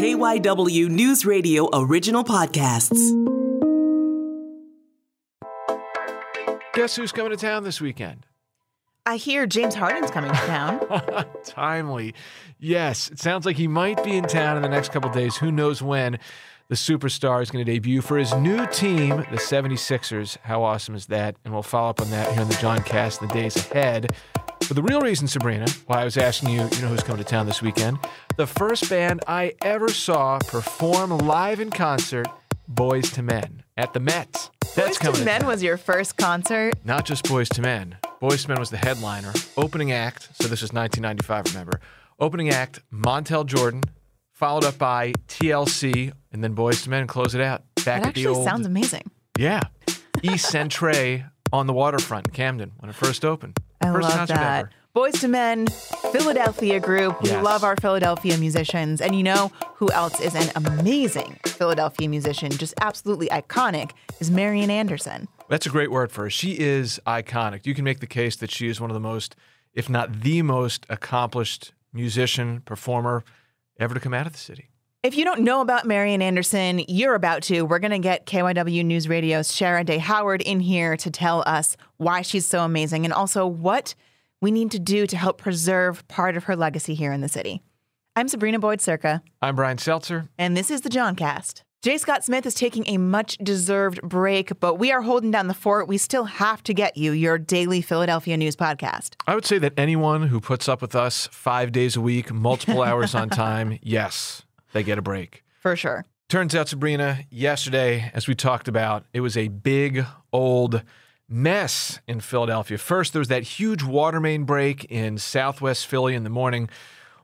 KYW News Radio original podcasts. Guess who's coming to town this weekend? I hear James Harden's coming to town. Timely. Yes, it sounds like he might be in town in the next couple days. Who knows when the superstar is going to debut for his new team, the 76ers. How awesome is that? And we'll follow up on that here on the Jawncast in the days ahead. But the real reason, Sabrina, why I was asking you, you know who's coming to town this weekend? The first band I ever saw perform live in concert, Boyz II Men, at the Met. That's Boys coming to Men town. was your first concert. Not just Boyz II Men. Boyz II Men was the headliner. Opening act, so this is 1995, remember. Opening act, Montel Jordan, followed up by TLC, and then Boyz II Men close it out. Back That actually old. sounds amazing. Yeah. E-Centre on the waterfront in Camden when it first opened. I first love that. ever. Boyz II Men, Philadelphia group. We love our Philadelphia musicians. And you know who else is an amazing Philadelphia musician, just absolutely iconic, is Marian Anderson. That's a great word for her. She is iconic. You can make the case that she is one of the most, if not the most accomplished musician, performer ever to come out of the city. If you don't know about Marian Anderson, you're about to. We're going to get KYW News Radio's Shara Dae Howard in here to tell us why she's so amazing and also what we need to do to help preserve part of her legacy here in the city. I'm Sabrina Boyd-Surka, I'm Brian Seltzer. and this is the Jawncast. J. Scott Smith is taking a much deserved break, but we are holding down the fort. We still have to get you your daily Philadelphia news podcast. I would say that anyone who puts up with us five days a week, multiple hours on time, yes, they get a break. For sure. Turns out, Sabrina, yesterday, as we talked about, it was a big old mess in Philadelphia. First, there was that huge water main break in southwest Philly in the morning.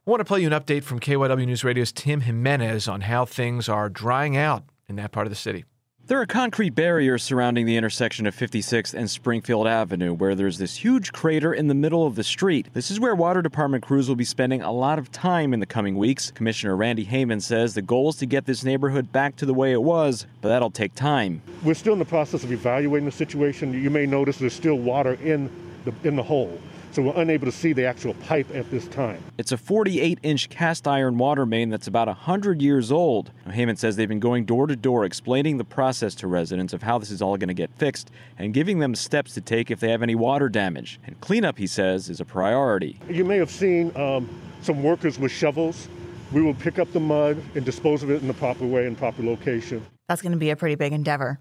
I want to play you an update from KYW News Radio's Tim Jimenez on how things are drying out in that part of the city. There are concrete barriers surrounding the intersection of 56th and Springfield Avenue, where there's this huge crater in the middle of the street. This is where Water Department crews will be spending a lot of time in the coming weeks. Commissioner Randy Hayman says the goal is to get this neighborhood back to the way it was, but that'll take time. We're still in the process of evaluating the situation. You may notice there's still water in the, in the hole, so we're unable to see the actual pipe at this time. It's a 48 inch cast iron water main that's about 100 years old. Now, Hayman says they've been going door to door explaining the process to residents of how this is all going to get fixed and giving them steps to take if they have any water damage. And cleanup, he says, is a priority. You may have seen um, some workers with shovels. We will pick up the mud and dispose of it in the proper way and proper location. That's going to be a pretty big endeavor.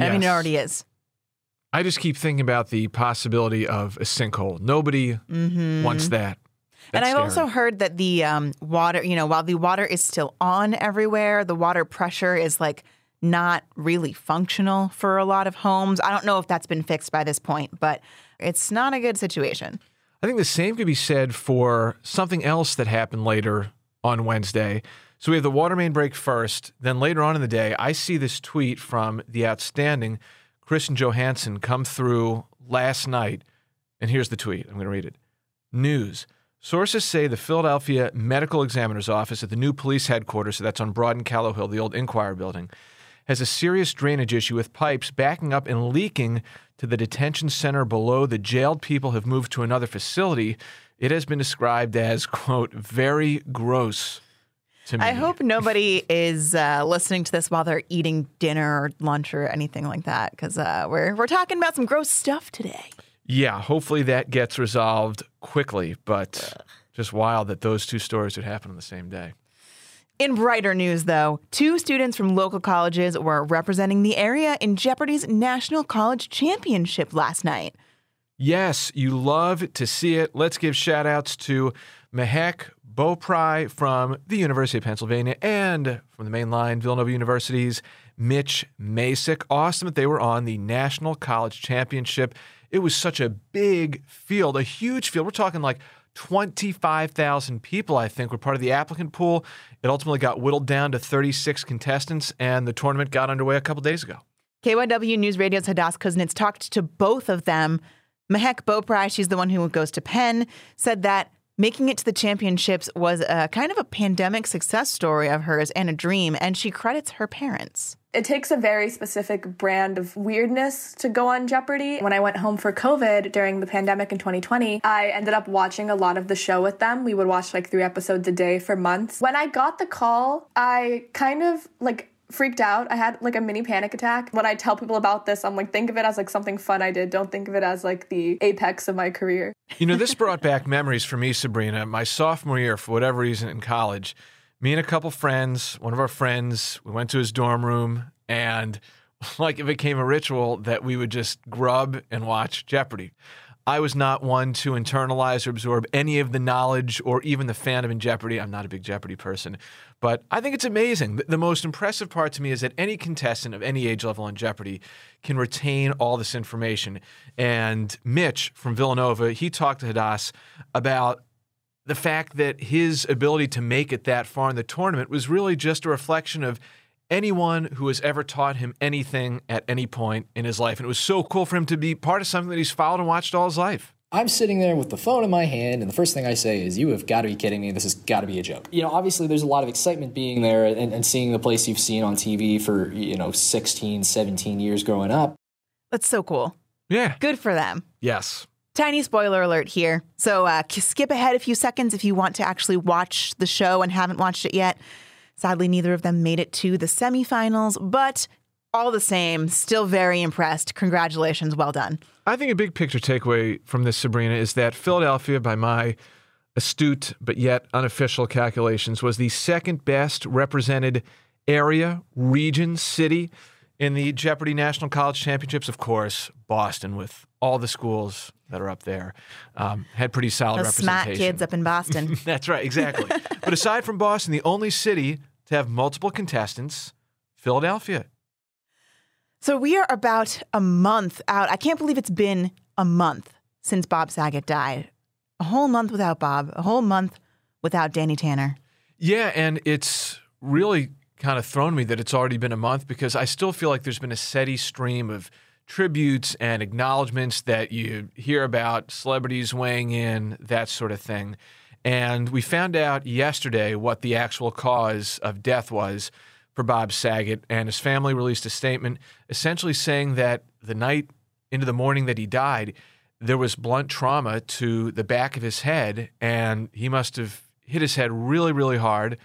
I mean, it already is. I just keep thinking about the possibility of a sinkhole. Nobody wants that. And I've also heard that the um, water, you know, while the water is still on everywhere, the water pressure is like not really functional for a lot of homes. I don't know if that's been fixed by this point, but it's not a good situation. I think the same could be said for something else that happened later on Wednesday. So we have the water main break first. Then later on in the day, I see this tweet from the outstanding Kristen Johanson come through last night. And here's the tweet. I'm going to read it. News. Sources say the Philadelphia Medical Examiner's Office at the new police headquarters, so that's on Broad and Callowhill, the old Inquirer building, has a serious drainage issue with pipes backing up and leaking to the detention center below. The jailed people have moved to another facility. It has been described as, quote, very gross. I hope nobody is uh, listening to this while they're eating dinner or lunch or anything like that, because uh, we're we're talking about some gross stuff today. Yeah, hopefully that gets resolved quickly, but just wild that those two stories would happen on the same day. In brighter news, though, two students from local colleges were representing the area in Jeopardy's National College Championship last night. Yes, you love to see it. Let's give shout outs to Mehek Beaupry from the University of Pennsylvania and from the main line, Villanova University's Mitch Masick. Awesome that they were on the National College Championship. It was such a big field, a huge field. We're talking like 25,000 people, I think, were part of the applicant pool. It ultimately got whittled down to 36 contestants, and the tournament got underway a couple days ago. KYW News Radio's Hadas Kuznits talked to both of them. Mehek Boprai, she's the one who goes to Penn, said that making it to the championships was a kind of a pandemic success story of hers and a dream, and she credits her parents. It takes a very specific brand of weirdness to go on Jeopardy. When I went home for COVID during the pandemic in 2020, I ended up watching a lot of the show with them. We would watch like three episodes a day for months. When I got the call, I kind of like freaked out. I had like a mini panic attack. When I tell people about this, I'm like, think of it as like something fun I did. Don't think of it as like the apex of my career. You know, this brought back memories for me, Sabrina. My sophomore year, for whatever reason, in college, me and a couple friends, one of our friends, we went to his dorm room and like it became a ritual that we would just grub and watch Jeopardy. I was not one to internalize or absorb any of the knowledge or even the fandom in Jeopardy. I'm not a big Jeopardy person, but I think it's amazing. The most impressive part to me is that any contestant of any age level on Jeopardy can retain all this information. And Mitch from Villanova, he talked to Hadas about the fact that his ability to make it that far in the tournament was really just a reflection of anyone who has ever taught him anything at any point in his life. And it was so cool for him to be part of something that he's followed and watched all his life. I'm sitting there with the phone in my hand, and the first thing I say is, You have got to be kidding me. This has got to be a joke. You know, obviously, there's a lot of excitement being there and, and seeing the place you've seen on TV for, you know, 16, 17 years growing up. That's so cool. Yeah. Good for them. Yes. Tiny spoiler alert here. So uh, skip ahead a few seconds if you want to actually watch the show and haven't watched it yet. Sadly, neither of them made it to the semifinals, but all the same, still very impressed. Congratulations. Well done. I think a big picture takeaway from this, Sabrina, is that Philadelphia, by my astute but yet unofficial calculations, was the second best represented area, region, city in the Jeopardy National College Championships. Of course, Boston, with all the schools that are up there, um, had pretty solid Those smart representation. kids up in Boston. That's right, exactly. but aside from Boston, the only city to have multiple contestants, Philadelphia. so we are about a month out. I can't believe it's been a month since Bob Saget died. A whole month without Bob, a whole month without Danny Tanner. Yeah, and it's really kind of thrown me that it's already been a month because I still feel like there's been a steady stream of tributes and acknowledgments that you hear about, celebrities weighing in, that sort of thing. And we found out yesterday what the actual cause of death was for Bob Saget, and his family released a statement essentially saying that the night into the morning that he died, there was blunt trauma to the back of his head, and he must have hit his head really, really hard,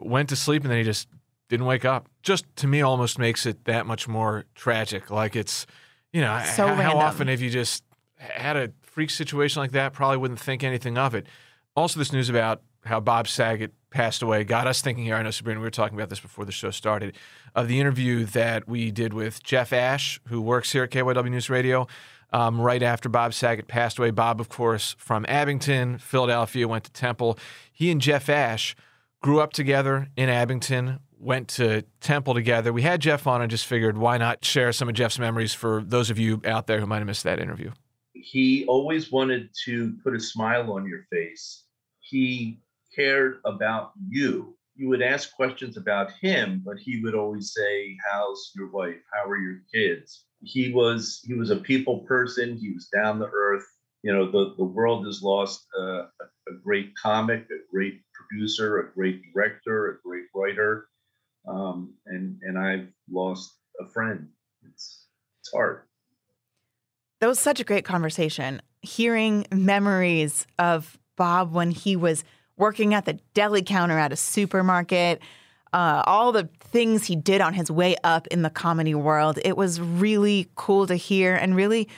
went to sleep, and then he just didn't wake up. Just to me, almost makes it that much more tragic. Like it's, you know, So how random. often have you just had a freak situation like that? Probably wouldn't think anything of it. Also, this news about how Bob Saget passed away got us thinking here. I know, Sabrina, we were talking about this before the show started, of the interview that we did with Jeff Ash, who works here at KYW News Radio, um, right after Bob Saget passed away. Bob, of course, from Abington, Philadelphia, went to Temple. He and Jeff Ash grew up together in Abington, went to Temple together. We had Jeff on and just figured why not share some of Jeff's memories for those of you out there who might have missed that interview. he always wanted to put a smile on your face. He cared about you. You would ask questions about him, but he would always say, "How's your wife? How are your kids?" He was he was a people person. He was down to earth. You know, the the world has lost a great comic, a great producer, a great director, a great writer, um, and and I've lost a friend. It's it's hard. That was such a great conversation. Hearing memories of Bob when he was working at the deli counter at a supermarket, uh, all the things he did on his way up in the comedy world. It was really cool to hear and really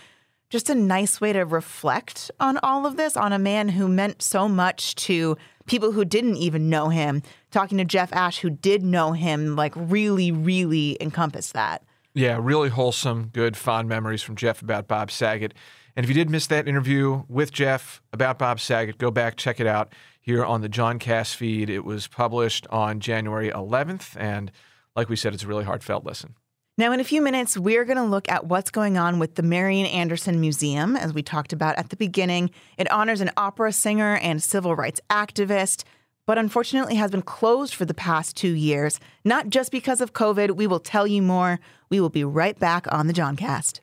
just a nice way to reflect on all of this on a man who meant so much to people who didn't even know him. Talking to Jeff Ash, who did know him, like really, really encompassed that. Yeah, really wholesome, good, fond memories from Jeff about Bob Saget. And if you did miss that interview with Jeff about Bob Saget, go back, check it out here on the Jawncast feed. It was published on January 11th. And like we said, it's a really heartfelt listen. Now, in a few minutes, we're going to look at what's going on with the Marian Anderson Museum, as we talked about at the beginning. It honors an opera singer and civil rights activist, but unfortunately has been closed for the past two years, not just because of COVID. We will tell you more. We will be right back on the Jawncast.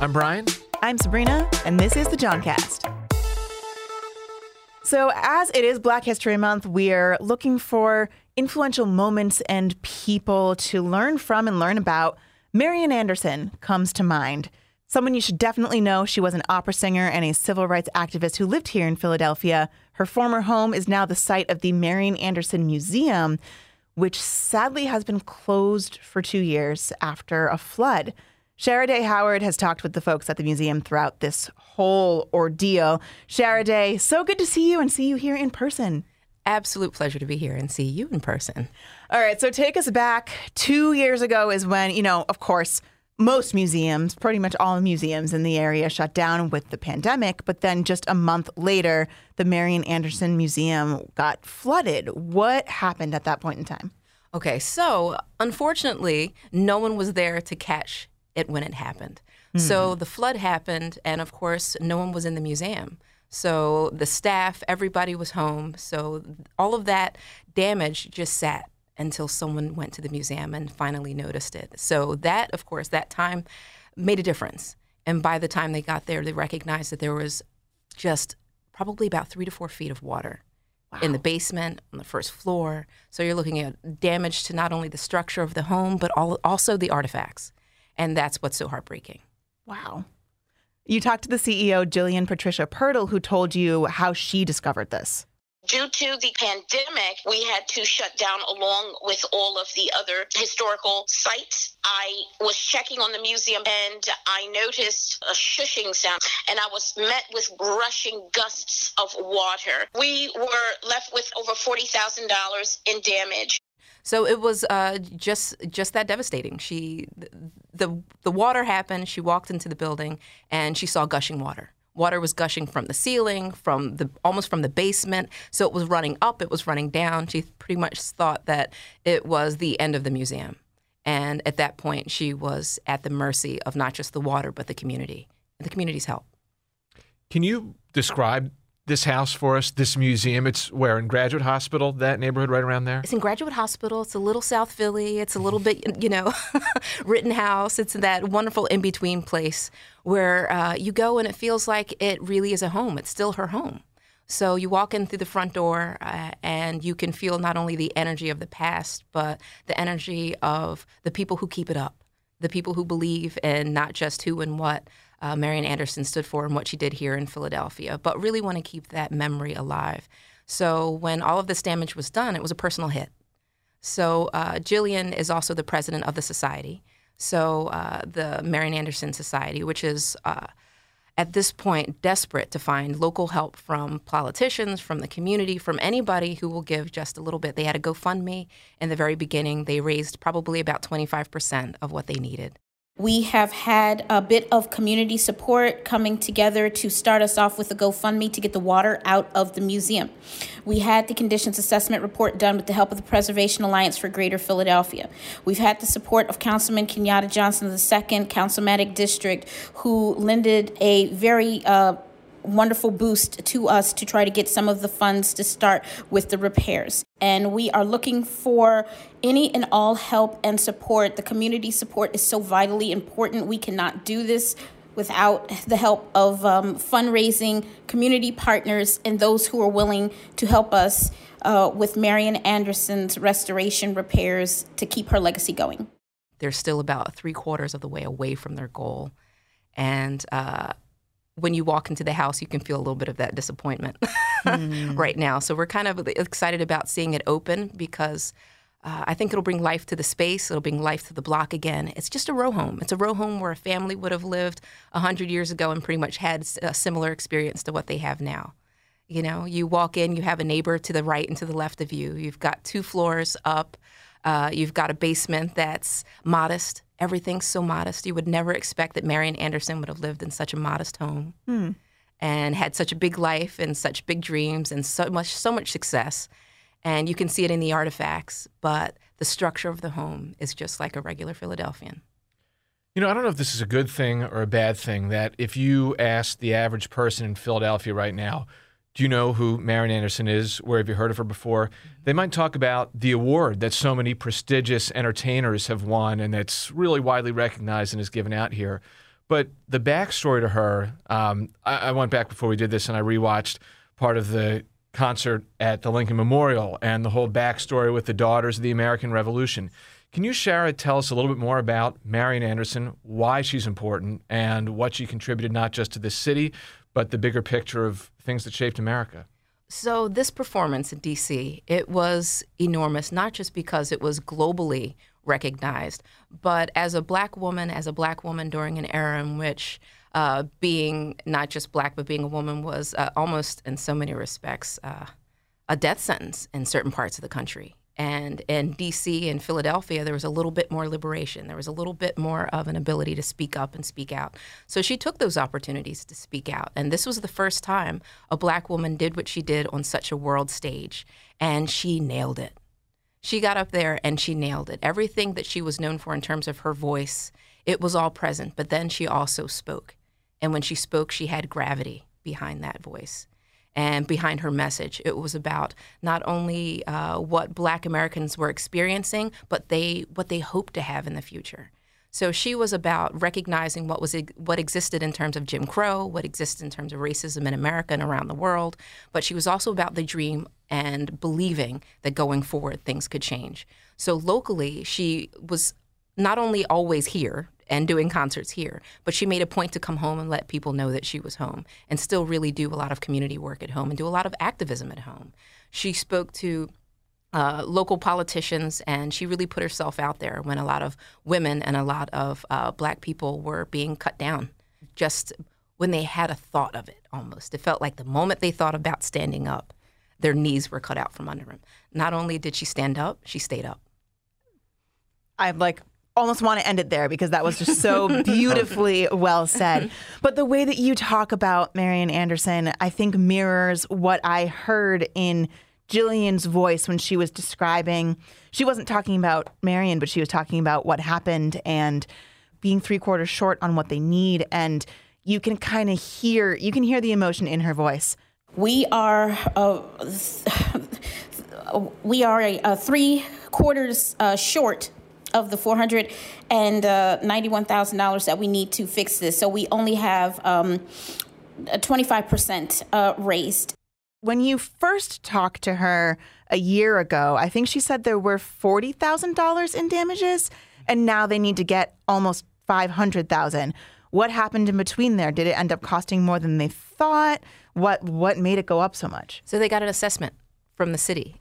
I'm Brian. I'm Sabrina, and this is the Jawncast. So, as it is Black History Month, we're looking for influential moments and people to learn from and learn about, Marian Anderson comes to mind. Someone you should definitely know. She was an opera singer and a civil rights activist who lived here in Philadelphia. Her former home is now the site of the Marian Anderson Museum, which sadly has been closed for two years after a flood. Shara Dae Howard has talked with the folks at the museum throughout this whole ordeal. Shara Dae, so good to see you and see you here in person. Absolute pleasure to be here and see you in person. All right, so take us back. Two years ago is when, you know, of course, most museums, pretty much all museums in the area shut down with the pandemic. But then just a month later, the Marian Anderson Museum got flooded. What happened at that point in time? Okay, so unfortunately, no one was there to catch it when it happened. Mm-hmm. So the flood happened, and of course, no one was in the museum. So the staff, everybody was home. So all of that damage just sat until someone went to the museum and finally noticed it. So that, of course, that time made a difference. And by the time they got there, they recognized that there was just probably about three to four feet of water wow. in the basement, on the first floor. So you're looking at damage to not only the structure of the home, but all, also the artifacts. And that's what's so heartbreaking. Wow. You talked to the CEO, Jillian Patricia Pirtle, who told you how she discovered this. Due to the pandemic, we had to shut down along with all of the other historical sites. I was checking on the museum and I noticed a shushing sound and I was met with rushing gusts of water. We were left with over $40,000 in damage. So it was uh, just just that devastating. She the the water happened. She walked into the building and she saw gushing water. Water was gushing from the ceiling, from the almost from the basement. So it was running up. It was running down. She pretty much thought that it was the end of the museum. And at that point, she was at the mercy of not just the water but the community and the community's help. Can you describe this house for us, this museum. It's where in Graduate Hospital, that neighborhood right around there. It's in Graduate Hospital. It's a little South Philly. It's a little bit, you know, Rittenhouse. It's that wonderful in between place where uh, you go and it feels like it really is a home. It's still her home. So you walk in through the front door uh, and you can feel not only the energy of the past, but the energy of the people who keep it up, the people who believe in not just who and what, uh, Marian Anderson stood for and what she did here in Philadelphia, but really want to keep that memory alive. So when all of this damage was done, it was a personal hit. So uh, Jillian is also the president of the society. So uh, the Marian Anderson Society, which is uh, at this point desperate to find local help from politicians, from the community, from anybody who will give just a little bit. They had a GoFundMe in the very beginning. They raised probably about 25% of what they needed. We have had a bit of community support coming together to start us off with a GoFundMe to get the water out of the museum. We had the conditions assessment report done with the help of the Preservation Alliance for Greater Philadelphia. We've had the support of Councilman Kenyatta Johnson II, Councilmanic District, who lended a very uh, wonderful boost to us to try to get some of the funds to start with the repairs. And we are looking for any and all help and support. The community support is so vitally important. We cannot do this without the help of um, fundraising, community partners, and those who are willing to help us uh, with Marian Anderson's restoration repairs to keep her legacy going. They're still about three quarters of the way away from their goal. And uh, when you walk into the house, you can feel a little bit of that disappointment mm. right now. So we're kind of excited about seeing it open because uh, I think it'll bring life to the space. It'll bring life to the block again. It's just a row home. It's a row home where a family would have lived 100 years ago and pretty much had a similar experience to what they have now. You know, you walk in, you have a neighbor to the right and to the left of you. You've got two floors up. Uh, you've got a basement that's modest everything's so modest. You would never expect that Marian Anderson would have lived in such a modest home hmm. and had such a big life and such big dreams and so much so much success. And you can see it in the artifacts, but the structure of the home is just like a regular Philadelphian. You know, I don't know if this is a good thing or a bad thing that if you ask the average person in Philadelphia right now, do you know who Marian Anderson is? Where have you heard of her before? They might talk about the award that so many prestigious entertainers have won and that's really widely recognized and is given out here. But the backstory to her, um, I, I, went back before we did this and I rewatched part of the concert at the Lincoln Memorial and the whole backstory with the Daughters of the American Revolution. Can you, Shara, tell us a little bit more about Marian Anderson, why she's important, and what she contributed not just to this city, but the bigger picture of things that shaped America? So this performance in DC, it was enormous, not just because it was globally recognized, but as a black woman, as a black woman during an era in which uh, being not just black but being a woman was uh, almost, in so many respects, uh, a death sentence in certain parts of the country. And in DC and Philadelphia, there was a little bit more liberation. There was a little bit more of an ability to speak up and speak out. So she took those opportunities to speak out. And this was the first time a black woman did what she did on such a world stage. And she nailed it. She got up there and she nailed it. Everything that she was known for in terms of her voice, it was all present. But then she also spoke. And when she spoke, she had gravity behind that voice and behind her message. It was about not only uh, what Black Americans were experiencing, but they what they hoped to have in the future. So she was about recognizing what was what existed in terms of Jim Crow, what exists in terms of racism in America and around the world. But she was also about the dream and believing that going forward things could change. So locally, she was not only always here and doing concerts here. But she made a point to come home and let people know that she was home and still really do a lot of community work at home and do a lot of activism at home. She spoke to uh, local politicians, and she really put herself out there when a lot of women and a lot of uh, black people were being cut down just when they had a thought of it almost. It felt like the moment they thought about standing up, their knees were cut out from under them. Not only did she stand up, she stayed up. I'm like almost want to end it there because that was just so beautifully well said. But the way that you talk about Marian Anderson, I think mirrors what I heard in Jillian's voice when she was describing. She wasn't talking about Marian, but she was talking about what happened and being three quarters short on what they need. And you can kind of hear, you can hear the emotion in her voice. We are, uh, we are a, a three quarters uh, short of the $491,000 uh, that we need to fix this. So we only have um, 25% uh, raised. When you first talked to her a year ago, I think she said there were $40,000 in damages, and now they need to get almost 500,000. What happened in between there? Did it end up costing more than they thought? What what made it go up so much? So they got an assessment from the city.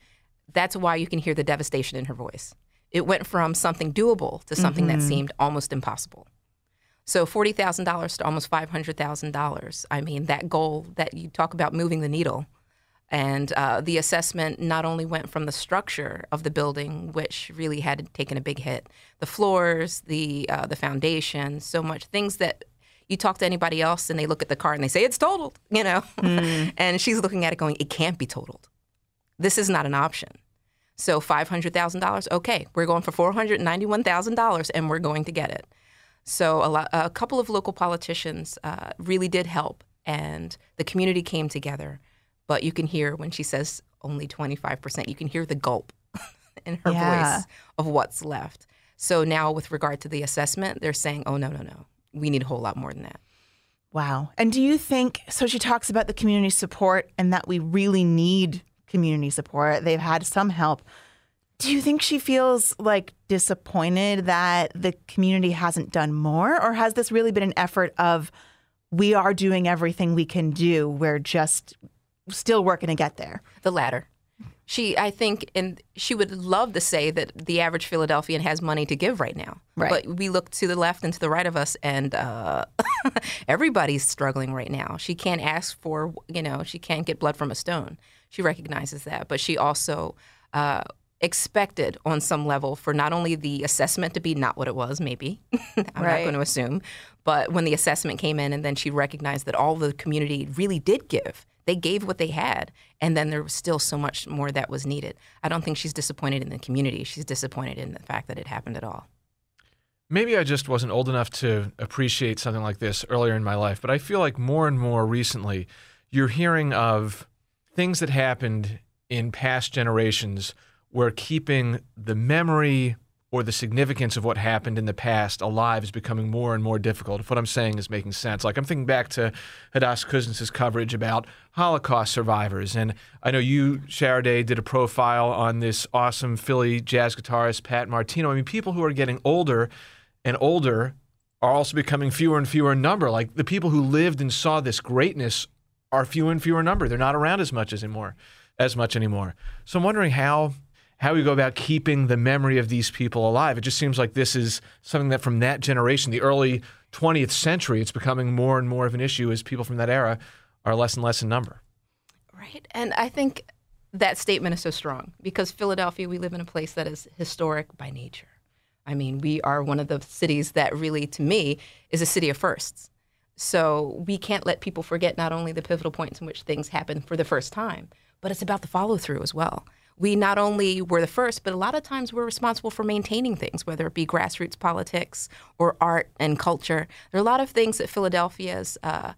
That's why you can hear the devastation in her voice. It went from something doable to something mm-hmm. that seemed almost impossible. So $40,000 to almost $500,000. I mean, that goal that you talk about moving the needle. And uh, the assessment not only went from the structure of the building, which really had taken a big hit, the floors, the uh, the foundation, so much things that you talk to anybody else and they look at the car and they say it's totaled, you know. Mm. and she's looking at it going, it can't be totaled. This is not an option. So $500,000, okay, we're going for $491,000 and we're going to get it. So a, lot, a couple of local politicians uh, really did help and the community came together. But you can hear when she says only 25%, you can hear the gulp in her yeah. voice of what's left. So now with regard to the assessment, they're saying, oh, no, no, no, we need a whole lot more than that. Wow. And do you think so? She talks about the community support and that we really need community support. They've had some help. Do you think she feels like disappointed that the community hasn't done more? Or has this really been an effort of we are doing everything we can do? We're just still working to get there? The latter. She, I think, and she would love to say that the average Philadelphian has money to give right now. Right. But we look to the left and to the right of us, and uh, everybody's struggling right now. She can't ask for, you know, she can't get blood from a stone. She recognizes that, but she also uh, expected on some level for not only the assessment to be not what it was, maybe, I'm right. not going to assume, but when the assessment came in and then she recognized that all the community really did give. They gave what they had, and then there was still so much more that was needed. I don't think she's disappointed in the community. She's disappointed in the fact that it happened at all. Maybe I just wasn't old enough to appreciate something like this earlier in my life, but I feel like more and more recently, you're hearing of things that happened in past generations where keeping the memory or the significance of what happened in the past alive is becoming more and more difficult. If what I'm saying is making sense, like I'm thinking back to Hadas Kuznits's coverage about Holocaust survivors, and I know you, Shara Dae, did a profile on this awesome Philly jazz guitarist Pat Martino. I mean, people who are getting older and older are also becoming fewer and fewer in number. Like the people who lived and saw this greatness are few and fewer number. They're not around as much as anymore, as much anymore. So I'm wondering how how we go about keeping the memory of these people alive. It just seems like this is something that from that generation, the early 20th century, it's becoming more and more of an issue as people from that era are less and less in number. Right. And I think that statement is so strong because Philadelphia, we live in a place that is historic by nature. I mean, we are one of the cities that really, to me, is a city of firsts. So we can't let people forget not only the pivotal points in which things happen for the first time, but it's about the follow through as well we not only were the first, but a lot of times we're responsible for maintaining things, whether it be grassroots politics or art and culture. There are a lot of things that Philadelphia's uh,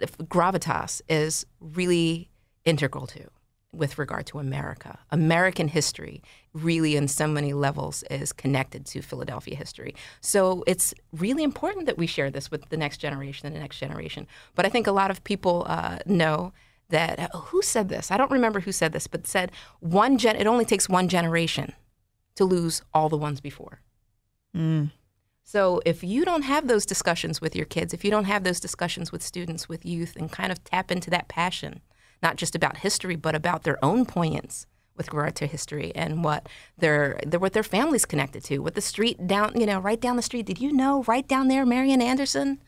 gravitas is really integral to with regard to America. American history really in so many levels is connected to Philadelphia history. So it's really important that we share this with the next generation and the next generation. But I think a lot of people uh, know that who said this? I don't remember who said this, but said one gen. It only takes one generation to lose all the ones before. Mm. So if you don't have those discussions with your kids, if you don't have those discussions with students, with youth, and kind of tap into that passion, not just about history, but about their own poignance with regard to history and what their, their what their families connected to, what the street down, you know, right down the street. Did you know right down there, Marian Anderson?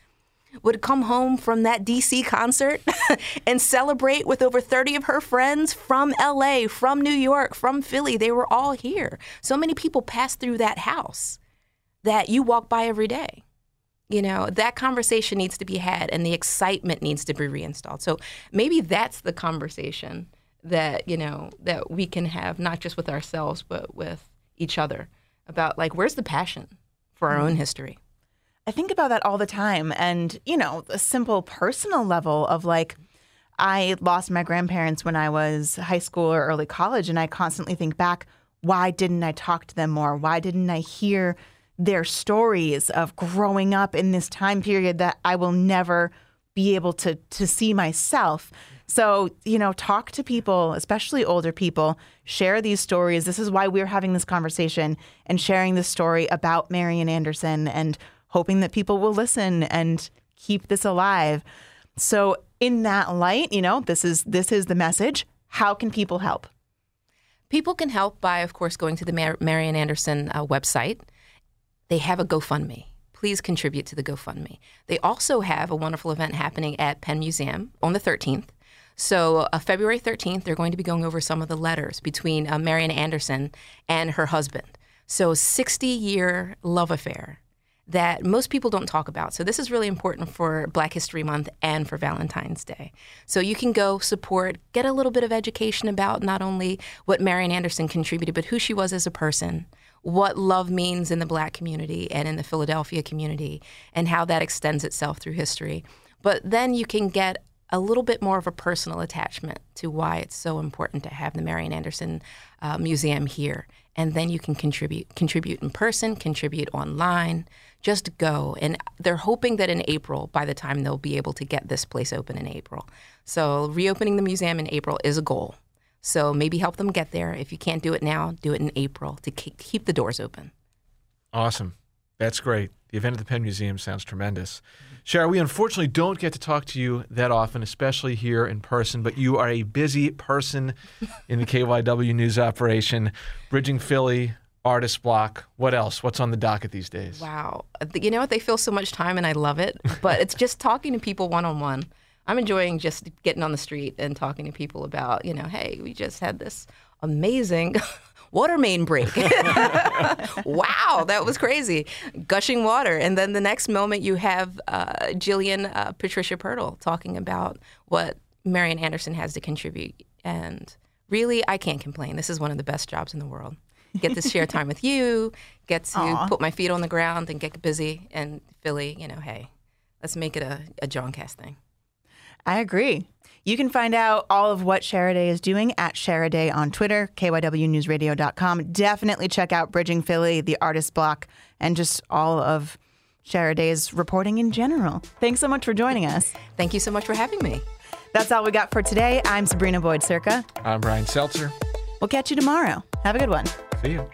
would come home from that DC concert and celebrate with over 30 of her friends from LA, from New York, from Philly. They were all here. So many people pass through that house that you walk by every day. You know, that conversation needs to be had and the excitement needs to be reinstalled. So maybe that's the conversation that, you know, that we can have not just with ourselves but with each other about like where's the passion for our own mm-hmm. history? I think about that all the time. And, you know, a simple personal level of like, I lost my grandparents when I was high school or early college. And I constantly think back, why didn't I talk to them more? Why didn't I hear their stories of growing up in this time period that I will never be able to to see myself. So, you know, talk to people, especially older people, share these stories. This is why we're having this conversation and sharing this story about Marian Anderson and hoping that people will listen and keep this alive. So in that light, you know, this is this is the message. How can people help? People can help by, of course, going to the Mar- Marian Anderson uh, website. They have a GoFundMe. Please contribute to the GoFundMe. They also have a wonderful event happening at Penn Museum on the 13th. So, uh, February 13th, they're going to be going over some of the letters between uh, Marian Anderson and her husband. So, 60 year love affair that most people don't talk about. So this is really important for Black History Month and for Valentine's Day. So you can go support, get a little bit of education about not only what Marian Anderson contributed, but who she was as a person, what love means in the Black community and in the Philadelphia community, and how that extends itself through history. But then you can get a little bit more of a personal attachment to why it's so important to have the Marian Anderson uh, Museum here. And then you can contribute, contribute in person, contribute online, just go. And they're hoping that in April, by the time they'll be able to get this place open in April. So reopening the museum in April is a goal. So maybe help them get there. If you can't do it now, do it in April to keep the doors open. Awesome. That's great. The event at the Penn Museum sounds tremendous. Shara, we unfortunately don't get to talk to you that often, especially here in person, but you are a busy person in the KYW news operation, bridging Philly, artist block. What else? What's on the docket these days? Wow. You know what? They fill so much time and I love it, but it's just talking to people one on one. I'm enjoying just getting on the street and talking to people about, you know, hey, we just had this amazing water main break. wow, that was crazy. Gushing water. And then the next moment you have uh, Jillian uh, Patricia Pirtle talking about what Marian Anderson has to contribute. And really, I can't complain. This is one of the best jobs in the world get to share time with you, get to Aww. put my feet on the ground and get busy. And Philly, you know, hey, let's make it a, a Jawncast thing. I agree. You can find out all of what Shara Dae is doing at Sharaday on Twitter, kywnewsradio.com. Definitely check out Bridging Philly, the artist block, and just all of Shara Dae's reporting in general. Thanks so much for joining us. Thank you so much for having me. That's all we got for today. I'm Sabrina Boyd-Surka. I'm Brian Seltzer. We'll catch you tomorrow. Have a good one. See you.